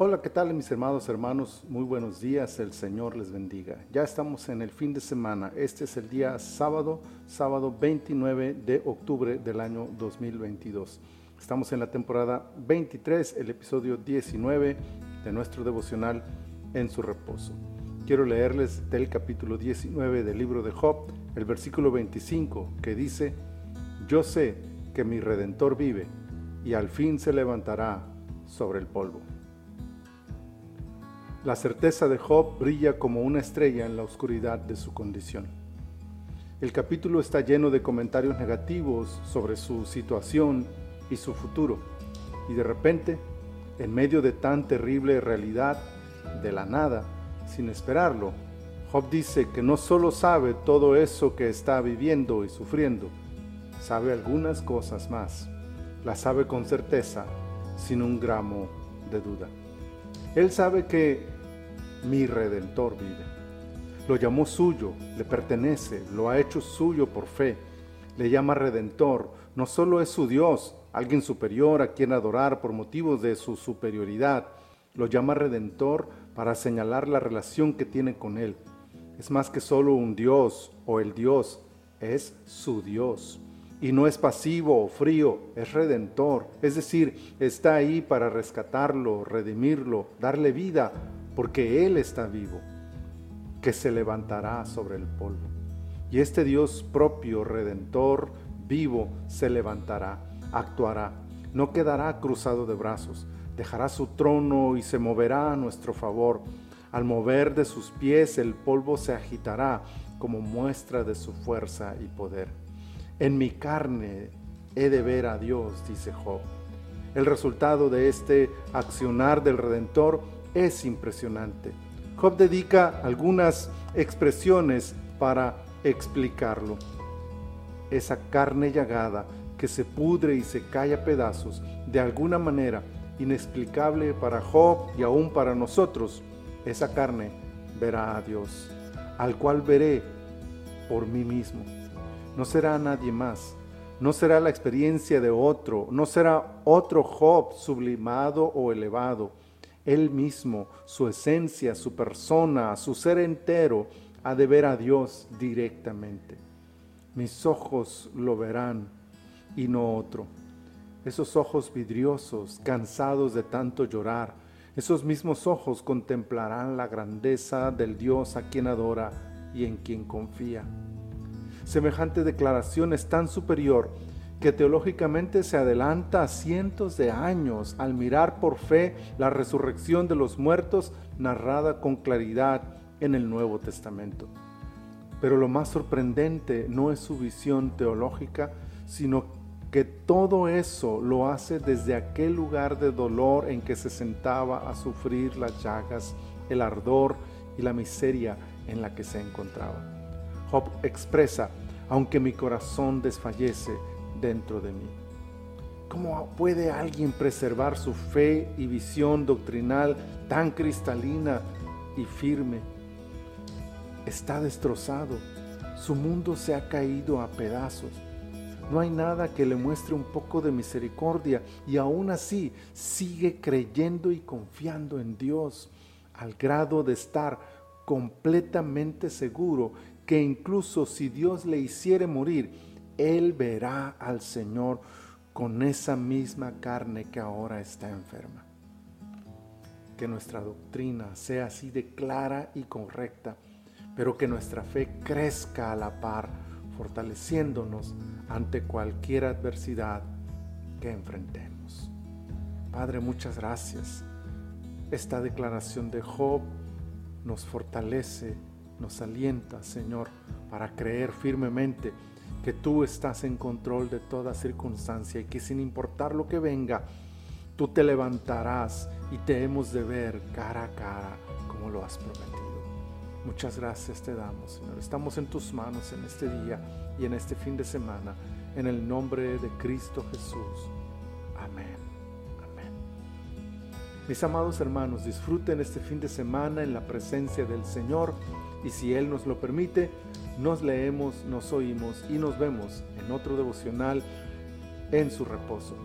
Hola, ¿qué tal mis hermanos, hermanos? Muy buenos días, el Señor les bendiga. Ya estamos en el fin de semana. Este es el día sábado, sábado 29 de octubre del año 2022. Estamos en la temporada 23, el episodio 19 de nuestro devocional En su reposo. Quiero leerles del capítulo 19 del libro de Job, el versículo 25, que dice, Yo sé que mi redentor vive y al fin se levantará sobre el polvo. La certeza de Job brilla como una estrella en la oscuridad de su condición. El capítulo está lleno de comentarios negativos sobre su situación y su futuro. Y de repente, en medio de tan terrible realidad, de la nada, sin esperarlo, Job dice que no solo sabe todo eso que está viviendo y sufriendo, sabe algunas cosas más. Las sabe con certeza, sin un gramo de duda. Él sabe que mi redentor vive. Lo llamó suyo, le pertenece, lo ha hecho suyo por fe. Le llama redentor. No solo es su Dios, alguien superior a quien adorar por motivos de su superioridad. Lo llama redentor para señalar la relación que tiene con Él. Es más que solo un Dios o el Dios, es su Dios y no es pasivo o frío, es redentor. Es decir, está ahí para rescatarlo, redimirlo, darle vida, porque Él está vivo, que se levantará sobre el polvo. Y este Dios propio, redentor, vivo, se levantará, actuará, no quedará cruzado de brazos, dejará su trono y se moverá a nuestro favor. Al mover de sus pies el polvo se agitará como muestra de su fuerza y poder. En mi carne he de ver a Dios, dice Job. El resultado de este accionar del Redentor es impresionante. Job dedica algunas expresiones para explicarlo. Esa carne llagada que se pudre y se cae a pedazos, de alguna manera inexplicable para Job y aún para nosotros, esa carne verá a Dios, al cual veré por mí mismo no será nadie más, no será la experiencia de otro, no será otro Job sublimado o elevado. Él mismo, su esencia, su persona, su ser entero, ha de ver a Dios directamente. Mis ojos lo verán y no otro. Esos ojos vidriosos, cansados de tanto llorar, esos mismos ojos contemplarán la grandeza del Dios a quien adora y en quien confía. Semejante declaración es tan superior que teológicamente se adelanta a cientos de años al mirar por fe la resurrección de los muertos narrada con claridad en el Nuevo Testamento. Pero lo más sorprendente no es su visión teológica, sino que todo eso lo hace desde aquel lugar de dolor en que se sentaba a sufrir las llagas, el ardor y la miseria en la que se encontraba. Job expresa, aunque mi corazón desfallece dentro de mí. ¿Cómo puede alguien preservar su fe y visión doctrinal tan cristalina y firme? Está destrozado, su mundo se ha caído a pedazos. No hay nada que le muestre un poco de misericordia y aún así sigue creyendo y confiando en Dios al grado de estar completamente seguro que incluso si Dios le hiciere morir, él verá al Señor con esa misma carne que ahora está enferma. Que nuestra doctrina sea así de clara y correcta, pero que nuestra fe crezca a la par, fortaleciéndonos ante cualquier adversidad que enfrentemos. Padre, muchas gracias. Esta declaración de Job nos fortalece nos alienta, Señor, para creer firmemente que tú estás en control de toda circunstancia y que sin importar lo que venga, tú te levantarás y te hemos de ver cara a cara como lo has prometido. Muchas gracias te damos, Señor. Estamos en tus manos en este día y en este fin de semana, en el nombre de Cristo Jesús. Amén. Amén. Mis amados hermanos, disfruten este fin de semana en la presencia del Señor y si Él nos lo permite, nos leemos, nos oímos y nos vemos en otro devocional en su reposo.